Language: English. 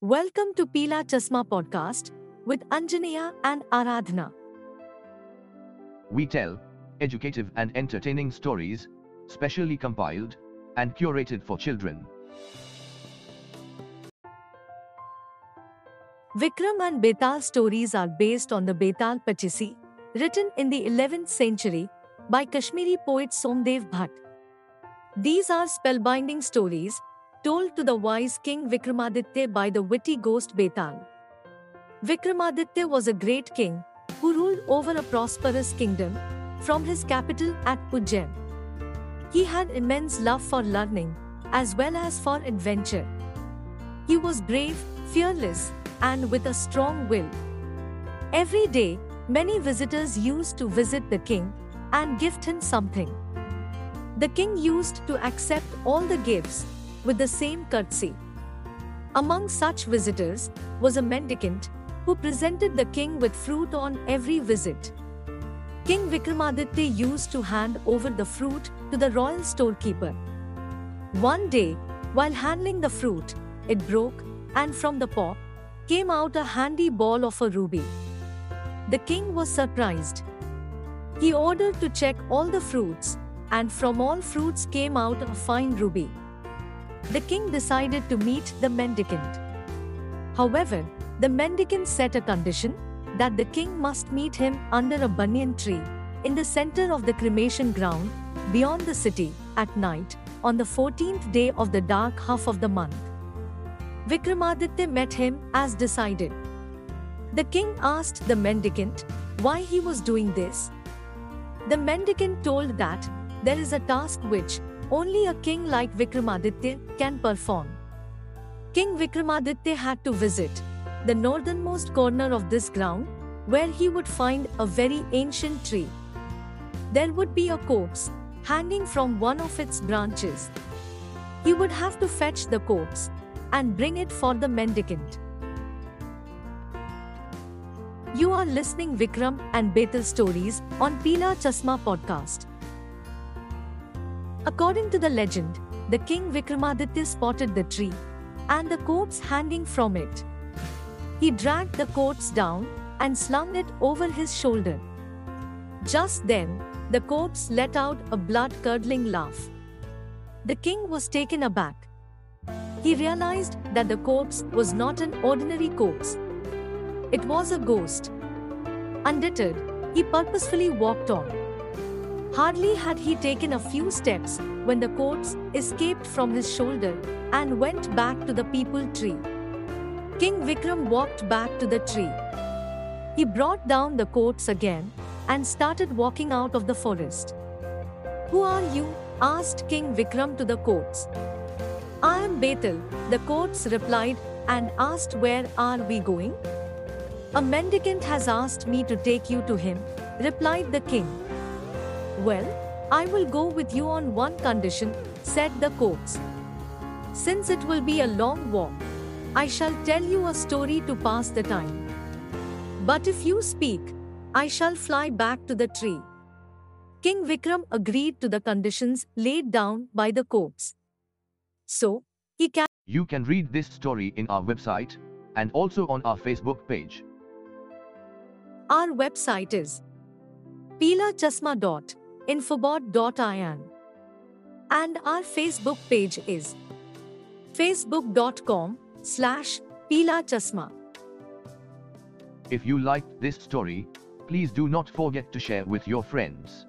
Welcome to Pila Chasma podcast with Anjaneya and Aradhana. We tell educative and entertaining stories, specially compiled and curated for children. Vikram and Betal stories are based on the Betal Pachisi, written in the 11th century by Kashmiri poet Somdev Bhatt. These are spellbinding stories told to the wise king Vikramaditya by the witty ghost Betal. Vikramaditya was a great king who ruled over a prosperous kingdom from his capital at Ujjain. He had immense love for learning as well as for adventure. He was brave, fearless, and with a strong will. Every day, many visitors used to visit the king and gift him something. The king used to accept all the gifts with the same courtesy. Among such visitors was a mendicant who presented the king with fruit on every visit. King Vikramaditya used to hand over the fruit to the royal storekeeper. One day, while handling the fruit, it broke, and from the paw came out a handy ball of a ruby. The king was surprised. He ordered to check all the fruits, and from all fruits came out a fine ruby. The king decided to meet the mendicant. However, the mendicant set a condition that the king must meet him under a banyan tree in the center of the cremation ground beyond the city at night on the 14th day of the dark half of the month. Vikramaditya met him as decided. The king asked the mendicant why he was doing this. The mendicant told that there is a task which only a king like Vikramaditya can perform. King Vikramaditya had to visit the northernmost corner of this ground where he would find a very ancient tree. There would be a corpse hanging from one of its branches. He would have to fetch the corpse and bring it for the mendicant. You are listening Vikram and Betal stories on Pila Chasma podcast. According to the legend, the king Vikramaditya spotted the tree and the corpse hanging from it. He dragged the corpse down and slung it over his shoulder. Just then, the corpse let out a blood curdling laugh. The king was taken aback. He realized that the corpse was not an ordinary corpse, it was a ghost. Undeterred, he purposefully walked on. Hardly had he taken a few steps when the corpse escaped from his shoulder and went back to the peepal tree. King Vikram walked back to the tree. He brought down the corpse again and started walking out of the forest. Who are you? asked King Vikram to the corpse. I am Betal, the corpse replied and asked where are we going? A mendicant has asked me to take you to him, replied the king. Well, I will go with you on one condition, said the corpse. Since it will be a long walk, I shall tell you a story to pass the time. But if you speak, I shall fly back to the tree. King Vikram agreed to the conditions laid down by the corpse. So, he can. You can read this story in our website and also on our Facebook page. Our website is pilachasma.infobot.in and our Facebook page is facebook.com slash pilachasma. If you liked this story, please do not forget to share with your friends.